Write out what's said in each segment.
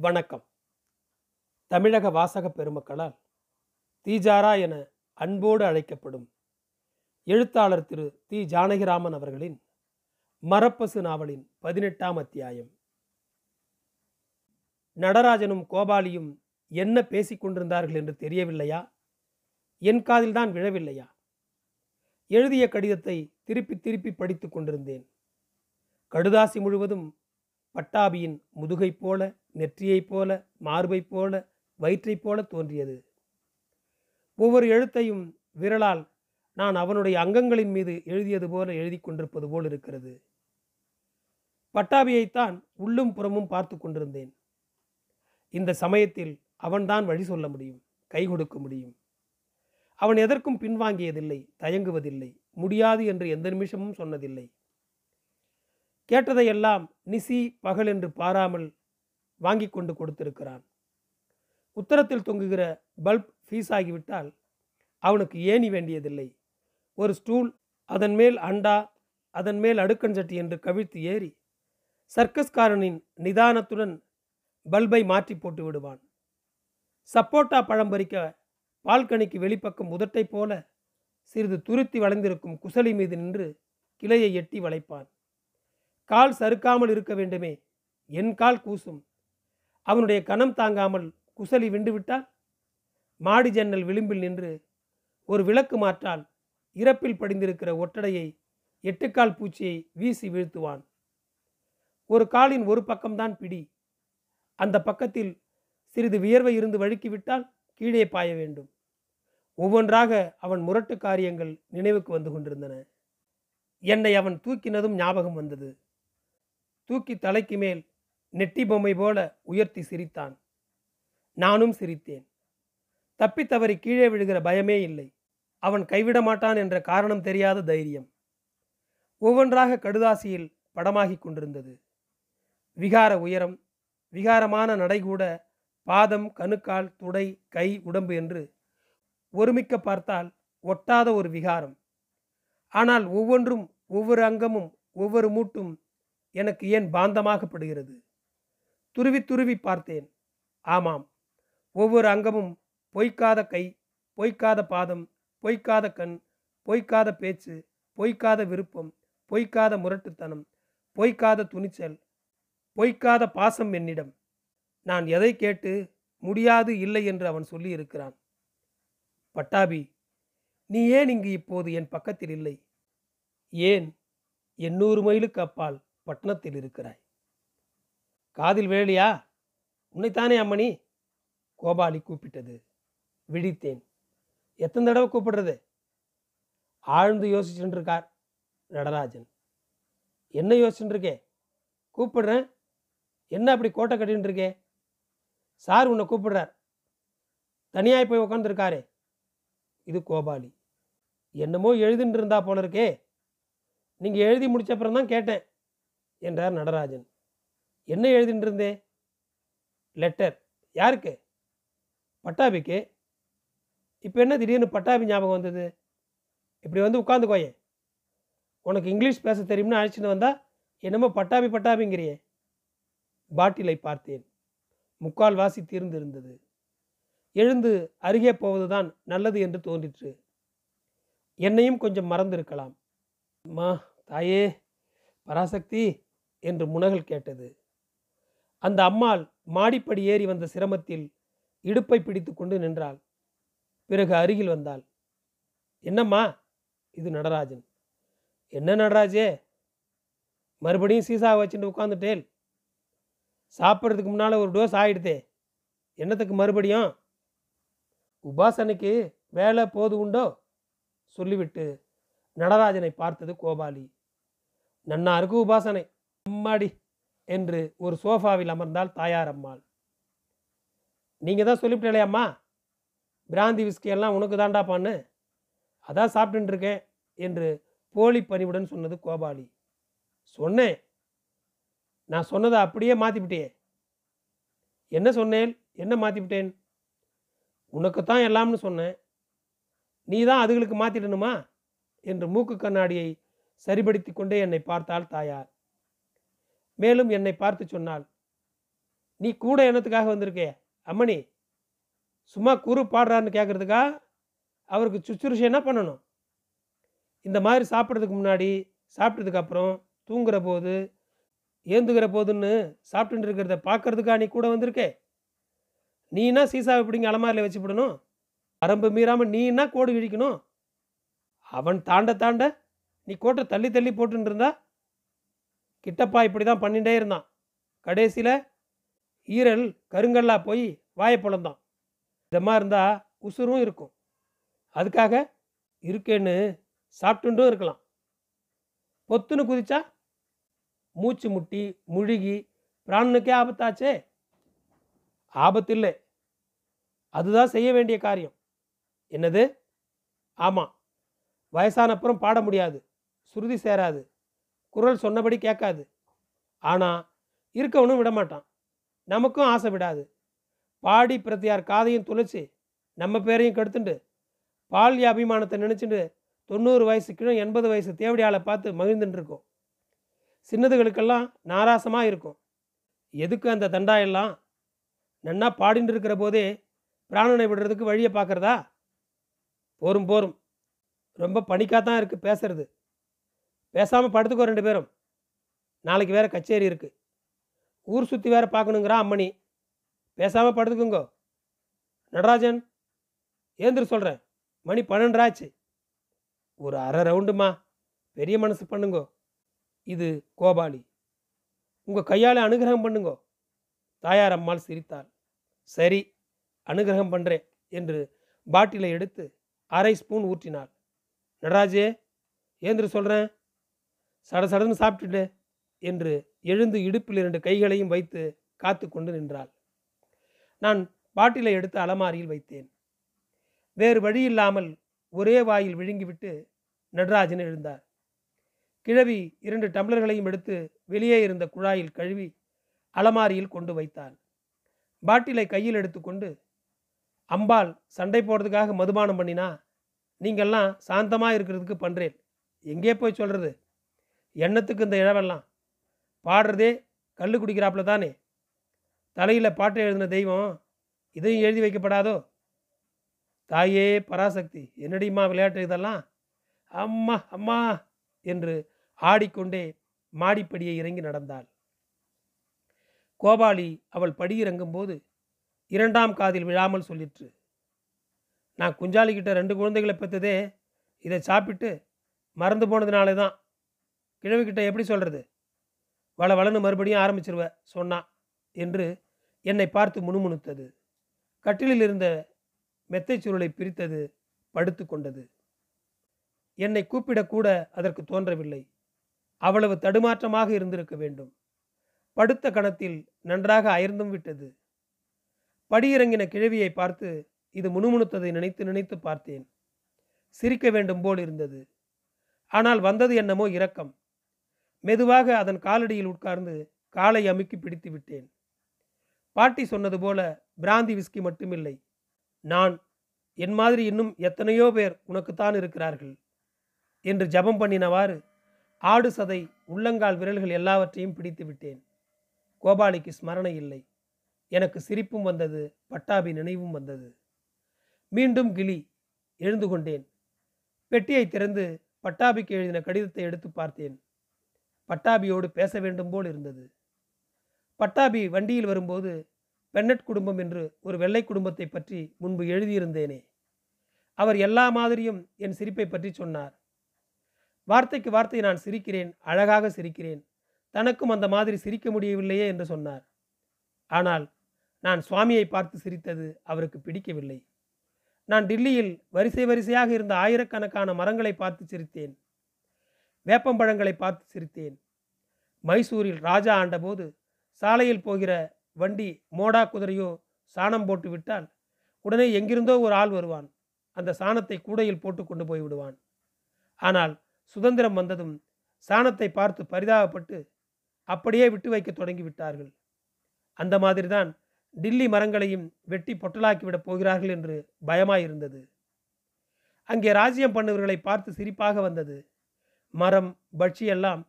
வணக்கம். தமிழக வாசக பெருமக்களால் தீஜாரா என அன்போடு அழைக்கப்படும் எழுத்தாளர் திரு தி. ஜானகிராமன் அவர்களின் மரப்பசு நாவலின் பதினெட்டாம் அத்தியாயம். நடராஜனும் கோபாலியும் என்ன பேசிக்கொண்டிருந்தார்கள் என்று தெரியவில்லையா? என் காதில்தான் விழவில்லையா? எழுதிய கடிதத்தை திருப்பி திருப்பி படித்துக் கொண்டிருந்தேன். கடுதாசி முழுவதும் பட்டாபியின் முதுகைப் போல நெற்றியைப் போல மார்பைப் போல வயிற்றைப் போல தோன்றியது. ஒவ்வொரு எழுத்தையும் விரலால் நான் அவனுடைய அங்கங்களின் மீது எழுதியது போல எழுதி கொண்டிருப்பது போல் இருக்கிறது. பட்டாபியைத்தான் உள்ளும் புறமும் பார்த்து கொண்டிருந்தேன். இந்த சமயத்தில் அவன்தான் வழி சொல்ல முடியும் கை கொடுக்க முடியும். அவன் எதற்கும் பின்வாங்கியதில்லை தயங்குவதில்லை முடியாது என்று எந்த நிமிஷமும் சொன்னதில்லை. கேட்டதையெல்லாம் நிசி பகல் என்று பாராமல் வாங்கி கொண்டு கொடுத்திருக்கிறான். உத்தரத்தில் தொங்குகிற பல்ப் ஃபீஸ் ஆகிவிட்டால் அவனுக்கு ஏணி வேண்டியதில்லை. ஒரு ஸ்டூல் அதன் மேல் அண்டா அதன் மேல் அடுக்கஞ்சட்டி என்று கவிழ்த்து ஏறி சர்க்கஸ்காரனின் நிதானத்துடன் பல்பை மாற்றி போட்டு விடுவான். சப்போட்டா பழம் பறிக்க பால்கனிக்கு வெளிப்பக்கம் உதட்டை போல சிறிது துருத்தி வளைந்திருக்கும் குசலி மீது நின்று கிளையை எட்டி வளைப்பான். கால் சறுக்காமல் இருக்க வேண்டுமே. என் கால் கூசும். அவனுடைய கணம் தாங்காமல் குசலி விண்டுவிட்டால் மாடி ஜன்னல் விளிம்பில் நின்று ஒரு விளக்கு மாற்றால் இறப்பில் படிந்திருக்கிற ஒட்டடையை எட்டுக்கால் பூச்சியை வீசி வீழ்த்துவான். ஒரு காலின் ஒரு பக்கம்தான் பிடி. அந்த பக்கத்தில் சிறிது வியர்வை இருந்து வழுக்கிவிட்டால் கீழே பாய வேண்டும். ஒவ்வொன்றாக அவன் முரட்டு காரியங்கள் நினைவுக்கு வந்து கொண்டிருந்தன. என்னை அவன் தூக்கினதும் ஞாபகம் வந்தது. தூக்கி தலைக்கு மேல் நெட்டி பொம்மை போல உயர்த்தி சிரித்தான். நானும் சிரித்தேன். தப்பி தவறி கீழே விழுகிற பயமே இல்லை. அவன் கைவிட மாட்டான் என்ற காரணம் தெரியாத தைரியம். ஒவ்வொன்றாக கடுதாசியில் படமாகிக் கொண்டிருந்தது. விகார உயரம் விகாரமான நடைகூட பாதம் கணுக்கால் துடை கை உடம்பு என்று ஒருமிக்க பார்த்தால் ஒட்டாத ஒரு விகாரம். ஆனால் ஒவ்வொன்றும் ஒவ்வொரு அங்கமும் ஒவ்வொரு மூட்டும் எனக்கு ஏன் பாந்தமாகப்படுகிறது? துருவி துருவி பார்த்தேன். ஆமாம் ஒவ்வொரு அங்கமும் பொய்க்காத கை பொய்க்காத பாதம் பொய்க்காத கண் பொய்க்காத பேச்சு பொய்க்காத விருப்பம் பொய்க்காத முரட்டுத்தனம் பொய்க்காத துணிச்சல் பொய்க்காத பாசம் என்னிடம். நான் எதை கேட்டு முடியாது இல்லை என்று அவன் சொல்லியிருக்கிறான். பட்டாபி நீ ஏன் இங்கு இப்போது என் பக்கத்தில் இல்லை? ஏன்? எண்ணூறு மைலுக்கு அப்பால். பட்டணத்தில் இருக்கிறாய். காதில் வேலியா உன்னைத்தானே அம்மணி? கோபாலி கூப்பிட்டது. விழித்தேன். எத்தனை தடவை கூப்பிடுறது? ஆழ்ந்து யோசிச்சுட்டு இருக்கார் நடராஜன். என்ன யோசிச்சுட்டு இருக்கே? கூப்பிடுறேன். என்ன அப்படி கோட்டை கட்டின்னு இருக்கே? சார் உன்னை கூப்பிடுறார். தனியாக போய் உட்காந்துருக்காரே இது கோபாலி. என்னமோ எழுதின்னு இருந்தா போல இருக்கே. நீங்கள் எழுதி முடிச்ச அப்புறம் தான் கேட்டேன். என்றார் நடராஜன். என்ன எழுதின்னு லெட்டர். யாருக்கு? பட்டாபிக்கு. இப்போ என்ன திடீர்னு பட்டாபி ஞாபகம் வந்தது? இப்படி வந்து உட்காந்துக்கோயே. உனக்கு இங்கிலீஷ் பேச தெரியும்னு அழைச்சிட்டு வந்தா என்னமோ பட்டாபி பட்டாபிங்கிறியே. பாட்டிலை பார்த்தேன். முக்கால் வாசி தீர்ந்திருந்தது. எழுந்து அருகே போவதுதான் நல்லது என்று தோன்றிற்று. என்னையும் கொஞ்சம் மறந்திருக்கலாம். அம்மா தாயே பராசக்தி என்று முனகல் கேட்டது. அந்த அம்மாள் மாடிப்படி ஏறி வந்த சிரமத்தில் இடுப்பை பிடித்து கொண்டு நின்றாள். பிறகு அருகில் வந்தாள். என்னம்மா இது நடராஜன். என்ன நடராஜே? மறுபடியும் சீசாவை வச்சுட்டு உட்காந்துட்டேன் சாப்பிட்றதுக்கு முன்னால் ஒரு டோஸ் ஆகிடுதே என்னத்துக்கு மறுபடியும்? உபாசனைக்கு வேலை போது உண்டோ? சொல்லிவிட்டு நடராஜனை பார்த்தது கோபாலி. நன்னாருக்கு உபாசனை. அம்மாடி என்று ஒரு சோஃபாவில் அமர்ந்தால் தாயார் அம்மாள் நீங்கள் தான் சொல்லிவிட்டே அம்மா? பிராந்தி விஸ்கி எல்லாம் உனக்கு தாண்டாப்பான்னு அதான் சாப்பிட்டுருக்கேன் என்று போலி பணிவுடன் சொன்னது கோபாலி. சொன்னேன். நான் சொன்னதை அப்படியே மாற்றிவிட்டே என்ன சொன்னேன்? என்ன மாற்றிவிட்டேன் உனக்குத்தான் எல்லாம்னு சொன்னேன். நீ தான் அதுகளுக்கு மாற்றிடணுமா என்று மூக்கு கண்ணாடியை சரிபடுத்தி கொண்டே என்னை பார்த்தாள் தாயார். மேலும் என்னை பார்த்து சொன்னாள். நீ கூட என்னத்துக்காக வந்திருக்கே? அம்மணி சும்மா குரு பாடுறான்னு கேட்குறதுக்கா அவருக்கு சுச்சுருஷை என்ன பண்ணணும்? இந்த மாதிரி சாப்பிட்றதுக்கு முன்னாடி சாப்பிட்டதுக்கு அப்புறம் தூங்குற போது ஏந்துகிற போதுன்னு சாப்பிட்டுட்டு இருக்கிறத பார்க்கறதுக்கா நீ கூட வந்திருக்கே? நீனா சீசாவை பிடிங்க அலமாரியில் வச்சு விடணும்? வரம்பு மீறாமல் நீனா கோடு கிழிக்கணும் அவன் தாண்ட தாண்ட நீ கோட்டை தள்ளி தள்ளி போட்டுன்னு இருந்தா கிட்டப்பா இப்படி தான் பண்ணிகிட்டே இருந்தான். கடைசியில் ஈரல் கருங்கல்லா போய் வாயை பொழந்தான் இதமாக இருந்தால் உசுரும் இருக்கும். அதுக்காக இருக்கேன்னு சாப்பிட்டுட்டும் இருக்கலாம். பொத்துன்னு குதிச்சா மூச்சு முட்டி முழுகி பிராணனுக்கே ஆபத்தாச்சே? ஆபத்து இல்லை அதுதான் செய்ய வேண்டிய காரியம். என்னது? ஆமாம் வயசானப்புறம் பாட முடியாது. சுருதி சேராது. குரல் சொன்னபடி கேட்காது. ஆனால் இருக்கவனும் விடமாட்டான். நமக்கும் ஆசை விடாது. பாடி பிரத்தியார் காதையும் துளைச்சி நம்ம பேரையும் கெடுத்துண்டு பால்ய அபிமானத்தை நினச்சிட்டு தொண்ணூறு வயசு கீழே எண்பது வயசு தேவடியாளை பார்த்து மகிழ்ந்துட்டுருக்கோம் சின்னதுகளுக்கெல்லாம் நாராசமாக இருக்கும். எதுக்கு அந்த தண்டாயெல்லாம்? நன்னா பாடிட்டு இருக்கிற போதே பிராணனை விடுறதுக்கு வழியை பார்க்குறதா போரும் போரும். ரொம்ப பணிக்காக தான் இருக்குது பேசுறது. பேசாமல் படுத்துக்கோ ரெண்டு பேரும். நாளைக்கு வேறு கச்சேரி இருக்குது ஊர் சுற்றி வேறு பார்க்கணுங்கிறான் அம்மணி. பேசாமல் படுத்துக்குங்கோ. நடராஜன் ஏந்திர சொல்கிறேன் மணி பன்னெண்டாச்சு ஒரு அரை ரவுண்டுமா. பெரிய மனசு பண்ணுங்கோ. இது கோபாலி. உங்கள் கையால் அனுகிரகம் பண்ணுங்கோ. தாயார் அம்மாள் சிரித்தாள். சரி அனுகிரகம் பண்ணுறேன் என்று பாட்டிலை எடுத்து அரை ஸ்பூன் ஊற்றினாள். நடராஜே ஏந்திர சொல்கிறேன் சட சடன்னு சாப்பிட்டுட்டு என்று எழுந்து இடுப்பில் இரண்டு கைகளையும் வைத்து காத்து கொண்டு நின்றாள். நான் பாட்டிலை எடுத்து அலமாரியில் வைத்தேன். வேறு வழியில்லாமல் ஒரே வாயில் விழுங்கிவிட்டு நடராஜன் எழுந்தார். கிழவி இரண்டு டம்ளர்களையும் எடுத்து வெளியே இருந்த குழாயில் கழுவி அலமாரியில் கொண்டு வைத்தாள். பாட்டிலை கையில் எடுத்துக்கொண்டு அம்பாள் சண்டை போடுறதுக்காக மதுபானம் பண்ணினா நீங்கள்லாம் சாந்தமாக இருக்கிறதுக்கு பண்ணுறேன் எங்கே போய் சொல்கிறது எண்ணத்துக்கு இந்த இழவெல்லாம் பாடுறதே கல் குடிக்கிறாப்புல தானே. தலையில் பாட்டை எழுதின தெய்வம் இதையும் எழுதி வைக்கப்படாதோ? தாயே பராசக்தி என்னடிம்மா விளையாட்டு இதெல்லாம்? அம்மா அம்மா என்று ஆடிக்கொண்டே மாடிப்படியை இறங்கி நடந்தாள். கோபாலி அவள் படியிறங்கும் போது இரண்டாம் காதில் விழாமல் சொல்லிற்று. நான் குஞ்சாலிக்கிட்ட ரெண்டு குழந்தைகளை பெற்றதே இதை சாப்பிட்டு மறந்து போனதுனாலே தான் கிழவிக்கிட்ட எப்படி சொல்கிறது வள வளன்னு மறுபடியும் ஆரம்பிச்சிருவ சொன்னா என்று என்னை பார்த்து முணுமுணுத்தது. கட்டிலில் இருந்த மெத்தைச் சுருளை பிரித்தது படுத்து கொண்டது. என்னை கூப்பிடக்கூட அதற்கு தோன்றவில்லை. அவ்வளவு தடுமாற்றமாக இருந்திருக்க வேண்டும். படுத்த கணத்தில் நன்றாக அயர்ந்தும் விட்டது. படியிறங்கின கிழவியை பார்த்து இது முணுமுணுத்ததை நினைத்து நினைத்து பார்த்தேன். சிரிக்க வேண்டும் போல் இருந்தது. ஆனால் வந்தது என்னமோ இரக்கம். மெதுவாக அதன் காலடியில் உட்கார்ந்து காலை அமுக்கி பிடித்து விட்டேன். பாட்டி சொன்னது போல பிராந்தி விஸ்கி மட்டுமில்லை. நான் என் மாதிரி இன்னும் எத்தனையோ பேர் உனக்குத்தான் இருக்கிறார்கள் என்று ஜபம் பண்ணினவாறு ஆடு சதை உள்ளங்கால் விரல்கள் எல்லாவற்றையும் பிடித்து விட்டேன். கோபாலிக்கு ஸ்மரணை இல்லை. எனக்கு சிரிப்பும் வந்தது பட்டாபி நினைவும் வந்தது. மீண்டும் கிளி எழுந்து கொண்டேன். பெட்டியை திறந்து பட்டாபிக்கு எழுதின கடிதத்தை எடுத்து பார்த்தேன். பட்டாபியோடு பேச வேண்டும் போல் இருந்தது. பட்டாபி வண்டியில் வரும்போது பென்னட் குடும்பம் என்று ஒரு வெள்ளை குடும்பத்தை பற்றி முன்பு எழுதியிருந்தேனே. அவர் எல்லா மாதிரியும் என் சிரிப்பை பற்றி சொன்னார். வார்த்தைக்கு வார்த்தை நான் சிரிக்கிறேன் அழகாக சிரிக்கிறேன். தனக்கும் அந்த மாதிரி சிரிக்க முடியவில்லையே என்று சொன்னார். ஆனால் நான் சுவாமியை பார்த்து சிரித்தது அவருக்கு பிடிக்கவில்லை. நான் டில்லியில் வரிசை வரிசையாக இருந்த ஆயிரக்கணக்கான மரங்களை பார்த்து சிரித்தேன். வேப்பம்பழங்களை பார்த்து சிரித்தேன். மைசூரில் ராஜா ஆண்டபோது சாலையில் போகிற வண்டி மோடா குதிரையோ சாணம் போட்டு விட்டால் உடனே எங்கிருந்தோ ஒரு ஆள் வருவான். அந்த சாணத்தை கூடையில் போட்டு கொண்டு போய் விடுவான். ஆனால் சுதந்திரம் வந்ததும் சாணத்தை பார்த்து பரிதாபப்பட்டு அப்படியே விட்டு வைக்க தொடங்கி விட்டார்கள். அந்த மாதிரிதான் டில்லி மரங்களையும் வெட்டி பொட்டலாக்கிவிடப் போகிறார்கள் என்று பயமாயிருந்தது. அங்கே ராஜ்யம் பண்ணுவர்களை பார்த்து சிரிப்பாக வந்தது. மரம் பட்சி எல்லாம்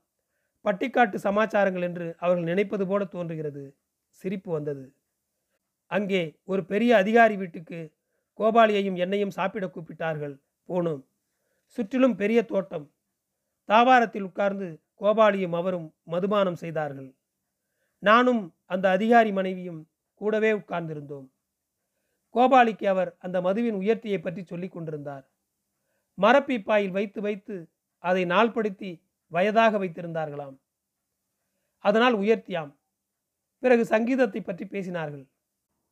பட்டிக்காட்டு சமாச்சாரங்கள் என்று அவர்கள் நினைப்பது போல தோன்றுகிறது. சிரிப்பு வந்தது. அங்கே ஒரு பெரிய அதிகாரி வீட்டுக்கு கோபாலியையும் என்னையும் சாப்பிட கூப்பிட்டார்கள். போனோம். சுற்றிலும் பெரிய தோட்டம். தாவாரத்தில் உட்கார்ந்து கோபாலியும் அவரும் மதுபானம் செய்தார்கள். நானும் அந்த அதிகாரி மனைவியும் கூடவே உட்கார்ந்திருந்தோம். கோபாலிக்கு அவர் அந்த மதுவின் உயர்த்தியை பற்றி சொல்லிக் கொண்டிருந்தார். மரப்பீப்பாயில் வைத்து வைத்து அதை நாள்படுத்தி வயதாக வைத்திருந்தார்களாம். அதனால் உயர்த்தியாம். பிறகு சங்கீதத்தை பற்றி பேசினார்கள்.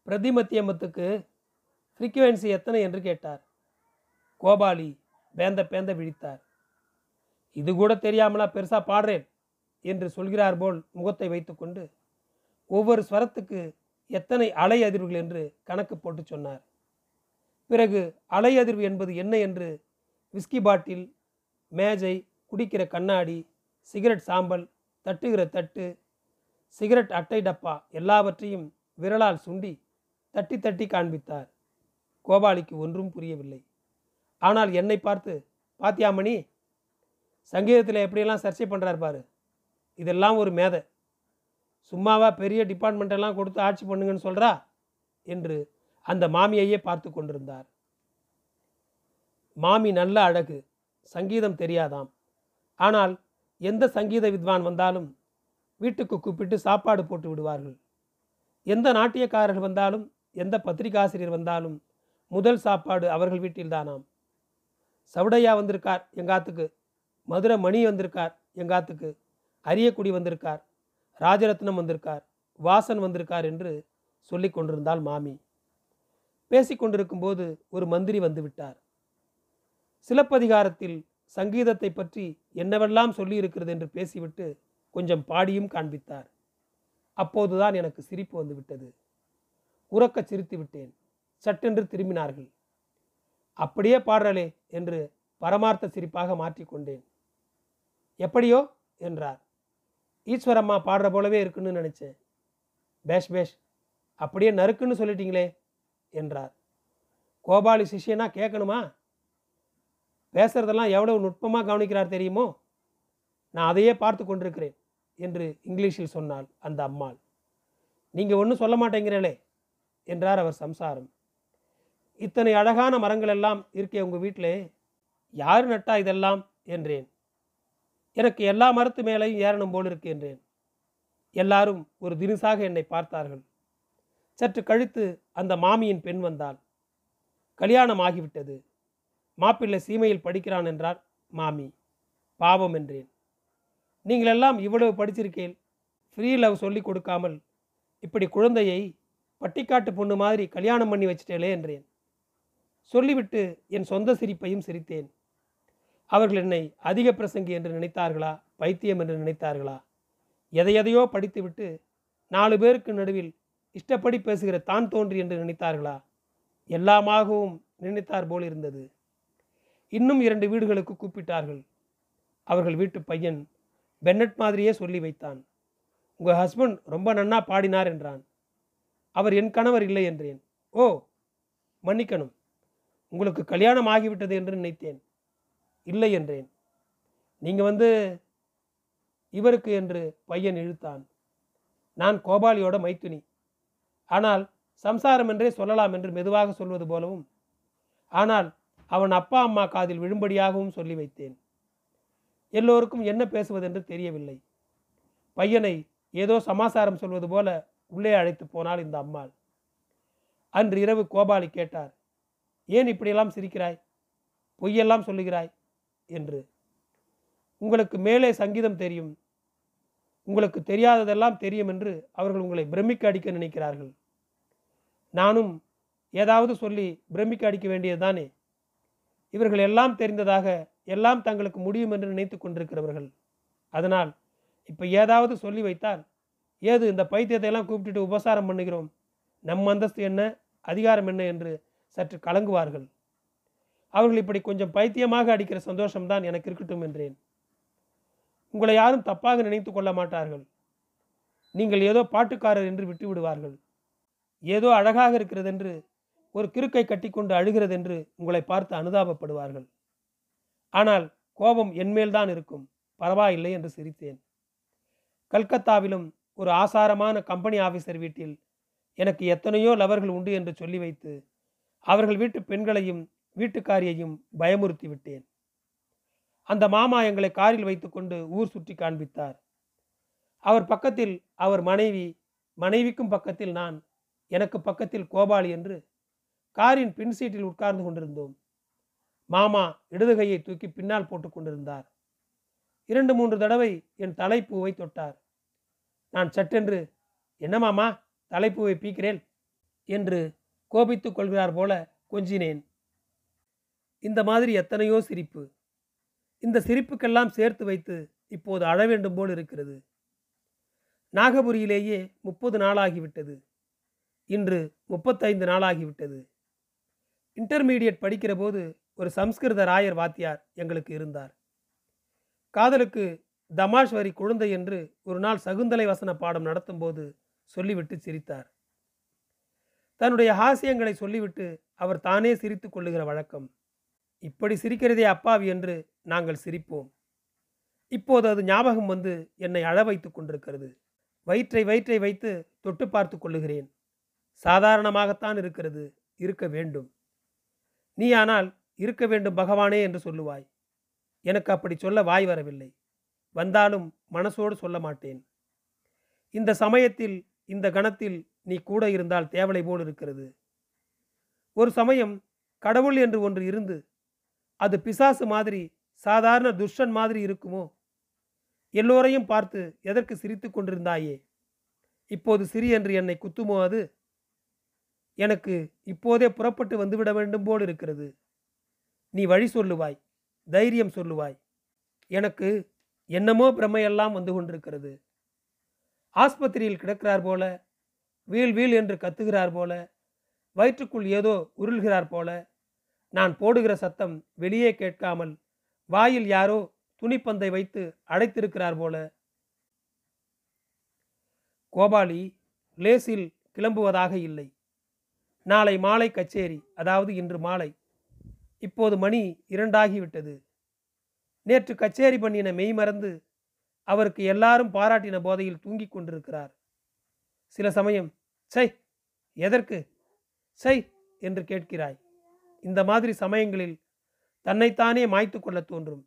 பிரதிமத்தியமத்துக்கு ஃப்ரீக்குவென்சி எத்தனை? என்று கேட்டார். கோபாலி பேந்த பேந்த விழித்தார். இது கூட தெரியாமலா பெருசா பாடுறேன்? என்று சொல்கிறார் போல் முகத்தை வைத்துக்கொண்டு ஒவ்வொரு ஸ்வரத்துக்கு எத்தனை அலை அதிர்வுகள்? என்று கணக்கு போட்டு சொன்னார். பிறகு அலை அதிர்வு என்பது என்ன? என்று விஸ்கி பாட்டில் மேஜை குடிக்கிற கண்ணாடி சிகரெட் சாம்பல் தட்டுகிற தட்டு சிகரெட் அட்டை டப்பா எல்லாவற்றையும் விரலால் சுண்டி தட்டி தட்டி காண்பித்தார். கோபாலிக்கு ஒன்றும் புரியவில்லை. ஆனால் என்னை பார்த்து பாத்தியாமணி சங்கீதத்தில் எப்படியெல்லாம் சர்ச்சை பண்ணுறார் பாரு. இதெல்லாம் ஒரு மேதை. சும்மாவா பெரிய டிபார்ட்மெண்ட்டெல்லாம் கொடுத்து ஆட்சி பண்ணுங்கன்னு சொல்கிறா என்று அந்த மாமியையே பார்த்து கொண்டிருந்தார். மாமி நல்ல அழகு. சங்கீதம் தெரியாதாம். ஆனால் எந்த சங்கீத வித்வான் வந்தாலும் வீட்டுக்கு கூப்பிட்டு சாப்பாடு போட்டு விடுவார்கள். எந்த நாட்டியக்காரர்கள் வந்தாலும் எந்த பத்திரிகாசிரியர் வந்தாலும் முதல் சாப்பாடு அவர்கள் வீட்டில்தானாம். சவுடையா வந்திருக்கார் எங்காத்துக்கு? மதுரை மணி வந்திருக்கார் எங்காத்துக்கு? அரியக்குடி வந்திருக்கார் ராஜரத்னம் வந்திருக்கார் வாசன் வந்திருக்கார் என்று சொல்லிக் கொண்டிருந்தாள் மாமி. பேசிக்கொண்டிருக்கும் போது ஒரு மந்திரி வந்து விட்டார். சிலப்பதிகாரத்தில் சங்கீதத்தை பற்றி என்னவெல்லாம் சொல்லியிருக்கிறது என்று பேசிவிட்டு கொஞ்சம் பாடியும் காண்பித்தார். அப்போதுதான் எனக்கு சிரிப்பு வந்துவிட்டது. உறக்க சிரித்து விட்டேன் சட்டென்று திரும்பினார்கள். அப்படியே பாடுறலே என்று பரமார்த்த சிரிப்பாக மாற்றிக்கொண்டேன் எப்படியோ என்றார். ஈஸ்வரம்மா பாடுற போலவே இருக்குன்னு நினச்சேன். பேஷ் பேஷ் அப்படியே நறுக்குன்னு சொல்லிட்டீங்களே என்றார். கோபாலி சிஷ்யனா கேட்கணுமா? பேசுறதெல்லாம் எவ்வளவு நுட்பமாக கவனிக்கிறார் தெரியுமோ? நான் அதையே பார்த்து கொண்டிருக்கிறேன் என்று இங்கிலீஷில் சொன்னாள் அந்த அம்மாள். நீங்கள் ஒன்றும் சொல்ல மாட்டேங்கிறீங்களே என்றார் அவர் சம்சாரம். இத்தனை அழகான மரங்கள் எல்லாம் இருக்கே உங்கள் வீட்டிலே யார் நட்டா இதெல்லாம்? என்றேன். எனக்கு எல்லா மரத்து மேலையும் ஏறணும் போல் இருக்கு என்றேன். எல்லாரும் ஒரு தினுசாக என்னை பார்த்தார்கள். சற்று கழித்து அந்த மாமியின் பெண் வந்தாள். கல்யாணம் ஆகிவிட்டது. மாப்பிள்ளை சீமையில் படிக்கிறான் என்றார் மாமி பாவம் என்றேன். நீங்களெல்லாம் இவ்வளவு படிச்சிருக்கேன் ஃப்ரீ லவ் சொல்லி கொடுக்காமல் இப்படி குழந்தையை பட்டிக்காட்டு பொண்ணு மாதிரி கல்யாணம் பண்ணி வச்சிட்டேலே என்றேன். சொல்லிவிட்டு என் சொந்த சிரிப்பையும் சிரித்தேன். அவர்கள் என்னை அதிக பிரசங்கி என்று நினைத்தார்களா பைத்தியம் என்று நினைத்தார்களா? எதையதையோ படித்துவிட்டு நாலு பேருக்கு நடுவில் இஷ்டப்படி பேசுகிற தான் தோன்றி என்று நினைத்தார்களா? எல்லாமாகவும் நினைத்தார் போல் இருந்தது இன்னும் இரண்டு வீடுகளுக்கு கூப்பிட்டார்கள். அவர்கள் வீட்டு பையன் பென்னட் மாதிரியே சொல்லி வைத்தான். உங்கள் ஹஸ்பண்ட் ரொம்ப நன்னா பாடினார் என்றான். அவர் என் கணவர் இல்லை என்றேன். ஓ மன்னிக்கணும். உங்களுக்கு கல்யாணம் ஆகிவிட்டது என்று நினைத்தேன். இல்லை என்றேன். நீங்கள் வந்து இவருக்கு என்று பையன் இழுத்தான். நான் கோபாலியோட மைத்துனி. ஆனால் சம்சாரம் என்றே சொல்லலாம் என்று மெதுவாக சொல்வது போலவும். ஆனால் அவன் அப்பா அம்மா காதில் விழும்படியாகவும் சொல்லி வைத்தேன். எல்லோருக்கும் என்ன பேசுவதென்று தெரியவில்லை. பையனை ஏதோ சமாசாரம் சொல்வது போல உள்ளே அழைத்து போனாள் இந்த அம்மாள். அன்று இரவு கோபாலி கேட்டார் ஏன் இப்படியெல்லாம் சிரிக்கிறாய்? பொய்யெல்லாம் சொல்லுகிறாய்? என்று. உங்களுக்கு மேலே சங்கீதம் தெரியும். உங்களுக்கு தெரியாததெல்லாம் தெரியும் என்று அவர்கள் உங்களை பிரமிக்க அடிக்க நினைக்கிறார்கள். நானும் ஏதாவது சொல்லி பிரமிக்க அடிக்க வேண்டியதுதானே? இவர்கள் எல்லாம் தெரிந்ததாக எல்லாம் தங்களுக்கு முடியும் என்று நினைத்து கொண்டிருக்கிறவர்கள். அதனால் இப்போ ஏதாவது சொல்லி வைத்தால் ஏது இந்த பைத்தியத்தை எல்லாம் கூப்பிட்டுட்டு உபசாரம் பண்ணுகிறோம்? நம் அந்தஸ்து என்ன? அதிகாரம் என்ன? என்று சற்று கலங்குவார்கள். அவர்கள் இப்படி கொஞ்சம் பைத்தியமாக அடிக்கிற சந்தோஷம்தான் எனக்கு இருக்கட்டும் என்றேன். உங்களை யாரும் தப்பாக நினைத்து கொள்ள மாட்டார்கள். நீங்கள் ஏதோ பாட்டுக்காரர் என்று விட்டு விடுவார்கள் ஏதோ அழகாக இருக்கிறது என்று ஒரு கிறுக்கை கட்டிக்கொண்டு அழுகிறது என்று உங்களை பார்த்து அனுதாபப்படுவார்கள். ஆனால் கோபம் என்மேல்தான் இருக்கும். பரவாயில்லை என்று சிரித்தேன். கல்கத்தாவிலும் ஒரு ஆசாரமான கம்பெனி ஆபீசர் வீட்டில் எனக்கு எத்தனையோ லவர்கள் உண்டு என்று சொல்லி வைத்து அவர்கள் வீட்டு பெண்களையும் வீட்டுக்காரியையும் பயமுறுத்தி விட்டேன். அந்த மாமா எங்களை காரில் வைத்துக்கொண்டு ஊர் சுற்றி காண்பித்தார். அவர் பக்கத்தில் அவர் மனைவி மனைவிக்கும் பக்கத்தில் நான் எனக்கு பக்கத்தில் கோபாலி என்று காரின் பின் சீட்டில் உட்கார்ந்து கொண்டிருந்தோம். மாமா இடது கையை தூக்கி பின்னால் போட்டுக் கொண்டிருந்தார். இரண்டு மூன்று தடவை என் தலைப்பூவை தொட்டார். நான் சட்டென்று என்ன மாமா தலைப்பூவை பீக்கிறேன் என்று கோபித்துக் கொள்கிறார் போல கொஞ்சினேன். இந்த மாதிரி எத்தனையோ சிரிப்பு. இந்த சிரிப்புக்கெல்லாம் சேர்த்து வைத்து இப்போது அழ வேண்டும் போல் இருக்கிறது. நாகபுரியிலேயே முப்பது நாளாகிவிட்டது. இன்று முப்பத்தைந்து நாளாகிவிட்டது. இன்டர்மீடியட் படிக்கிற போது ஒரு சம்ஸ்கிருத ராயர் வாத்தியார் எங்களுக்கு இருந்தார். காதலுக்கு தமாஷ்வரி குழந்தை என்று ஒரு நாள் சகுந்தலை வசன பாடம் நடத்தும்போது சொல்லிவிட்டு சிரித்தார். தன்னுடைய ஹாசியங்களை சொல்லிவிட்டு அவர் தானே சிரித்து கொள்ளுகிற வழக்கம். இப்படி சிரிக்கிறதே அப்பாவி என்று நாங்கள் சிரிப்போம். இப்போது அது ஞாபகம் வந்து என்னை அழ வைத்து கொண்டிருக்கிறது. வயிற்றை வயிற்றை வைத்து தொட்டு பார்த்து கொள்ளுகிறேன். சாதாரணமாகத்தான் இருக்கிறது இருக்க வேண்டும். நீ ஆனால் இருக்க வேண்டும் பகவானே என்று சொல்லுவாய். எனக்கு அப்படி சொல்ல வாய் வரவில்லை. வந்தாலும் மனசோடு சொல்ல மாட்டேன். இந்த சமயத்தில் இந்த கணத்தில் நீ கூட இருந்தால் தேவலை போல் இருக்கிறது. ஒரு சமயம் கடவுள் என்று ஒன்று இருந்து அது பிசாசு மாதிரி சாதாரண துஷ்டன் மாதிரி இருக்குமோ? எல்லோரையும் பார்த்து எதற்கு சிரித்து கொண்டிருந்தாயே? இப்போது சிரி என்று என்னை குத்துமோ அது? எனக்கு இப்போதே புறப்பட்டு வந்துவிட வேண்டும் போல் இருக்கிறது. நீ வழி சொல்லுவாய் தைரியம் சொல்லுவாய். எனக்கு என்னமோ பிரமையெல்லாம் வந்து கொண்டிருக்கிறது. ஆஸ்பத்திரியில் கிடக்கிறார் போல வீல் வீல் என்று கத்துகிறார் போல வயிற்றுக்குள் ஏதோ உருள்கிறார் போல நான் போடுகிற சத்தம் வெளியே கேட்காமல் வாயில் யாரோ துணிப்பந்தை வைத்து அடைத்திருக்கிறார் போல. கோபாலி லேசில் கிளம்புவதாக இல்லை. நாளை மாலை கச்சேரி அதாவது இன்று மாலை. இப்போது மணி இரண்டாகிவிட்டது. நேற்று கச்சேரி பண்ணின மெய் மறந்து அவருக்கு எல்லாரும் பாராட்டின போதையில் தூங்கிக் கொண்டிருக்கிறார். சில சமயம் சை எதற்கு? சை என்று கேட்கிறாய். இந்த மாதிரி சமயங்களில் தன்னைத்தானே மாய்த்து கொள்ள தோன்றும்.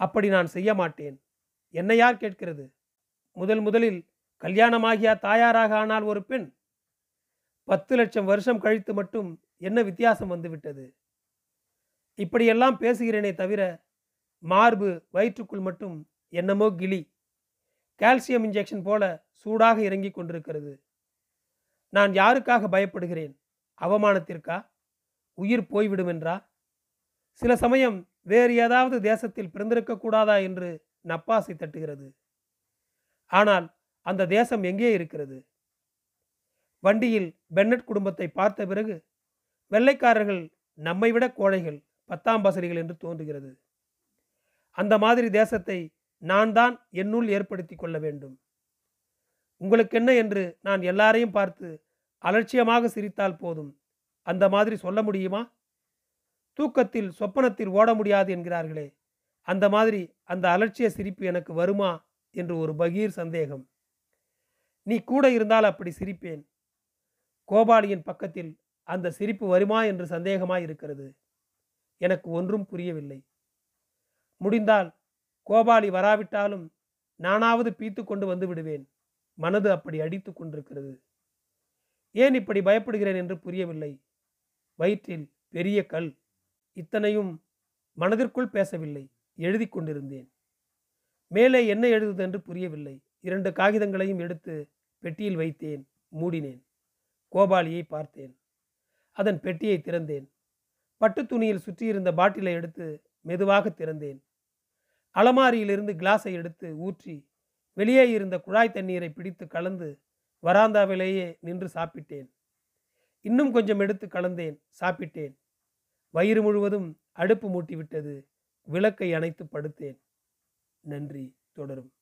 அப்படி நான் செய்ய மாட்டேன். என்னை யார் கேட்கிறது? முதல் முதலில் கல்யாணமாகியா தாயாராக ஆனால் ஒரு பெண் பத்து லட்சம் வருஷம் கழித்து மட்டும் என்ன வித்தியாசம் வந்துவிட்டது? இப்படியெல்லாம் பேசுகிறேனே தவிர மார்பு வயிற்றுக்குள் மட்டும் என்னமோ கிளி கால்சியம் இன்ஜெக்ஷன் போல சூடாக இறங்கி கொண்டிருக்கிறது. நான் யாருக்காக பயப்படுகிறேன்? அவமானத்திற்கா? உயிர் போய்விடும் என்றா சில சமயம் வேறு ஏதாவது தேசத்தில் பிறந்திருக்க கூடாதா என்று நப்பாசை தட்டுகிறது. ஆனால் அந்த தேசம் எங்கே இருக்கிறது? வண்டியில் பென்னட் குடும்பத்தை பார்த்த பிறகு வெள்ளைக்காரர்கள் நம்மை விட கோழைகள் பத்தாம் பசரிகள் என்று தோன்றுகிறது. அந்த மாதிரி தேசத்தை நான் தான் என்னுள் ஏற்படுத்தி கொள்ள வேண்டும். உங்களுக்கு என்ன என்று நான் எல்லாரையும் பார்த்து அலட்சியமாக சிரித்தால் போதும். அந்த மாதிரி சொல்ல முடியுமா? தூக்கத்தில் சொப்பனத்தில் ஓட முடியாது என்கிறார்களே அந்த மாதிரி அந்த அலட்சிய சிரிப்பு எனக்கு வருமா? என்று ஒரு பகீர் சந்தேகம். நீ கூட இருந்தால் அப்படி சிரிப்பேன். கோபாலியின் பக்கத்தில் அந்த சிரிப்பு வருமா என்று சந்தேகமாய் இருக்கிறது. எனக்கு ஒன்றும் புரியவில்லை. முடிந்தால் கோபாலி வராவிட்டாலும் நானாவது பீத்து கொண்டு வந்து விடுவேன். மனது அப்படி அடித்து கொண்டிருக்கிறது. ஏன் இப்படி பயப்படுகிறேன் என்று புரியவில்லை. வயிற்றில் பெரிய கல். இத்தனையும் மனதிற்குள் பேசவில்லை. எழுதி கொண்டிருந்தேன். மேலே என்ன எழுதுது என்று புரியவில்லை. இரண்டு காகிதங்களையும் எடுத்து பெட்டியில் வைத்தேன். மூடினேன். கோபாலியை பார்த்தேன். அதன் பெட்டியை திறந்தேன். பட்டு துணியில் சுற்றியிருந்த பாட்டிலை எடுத்து மெதுவாக திறந்தேன். அலமாரியிலிருந்து கிளாஸை எடுத்து ஊற்றி வெளியே இருந்த குழாய் தண்ணீரை பிடித்து கலந்து வராந்தாவிலேயே நின்று சாப்பிட்டேன். இன்னும் கொஞ்சம் எடுத்து கலந்தேன் சாப்பிட்டேன். வயிறு முழுவதும் அடுப்பு மூட்டிவிட்டது. விளக்கை அணைத்து படுத்தேன். நன்றி தொடரும்.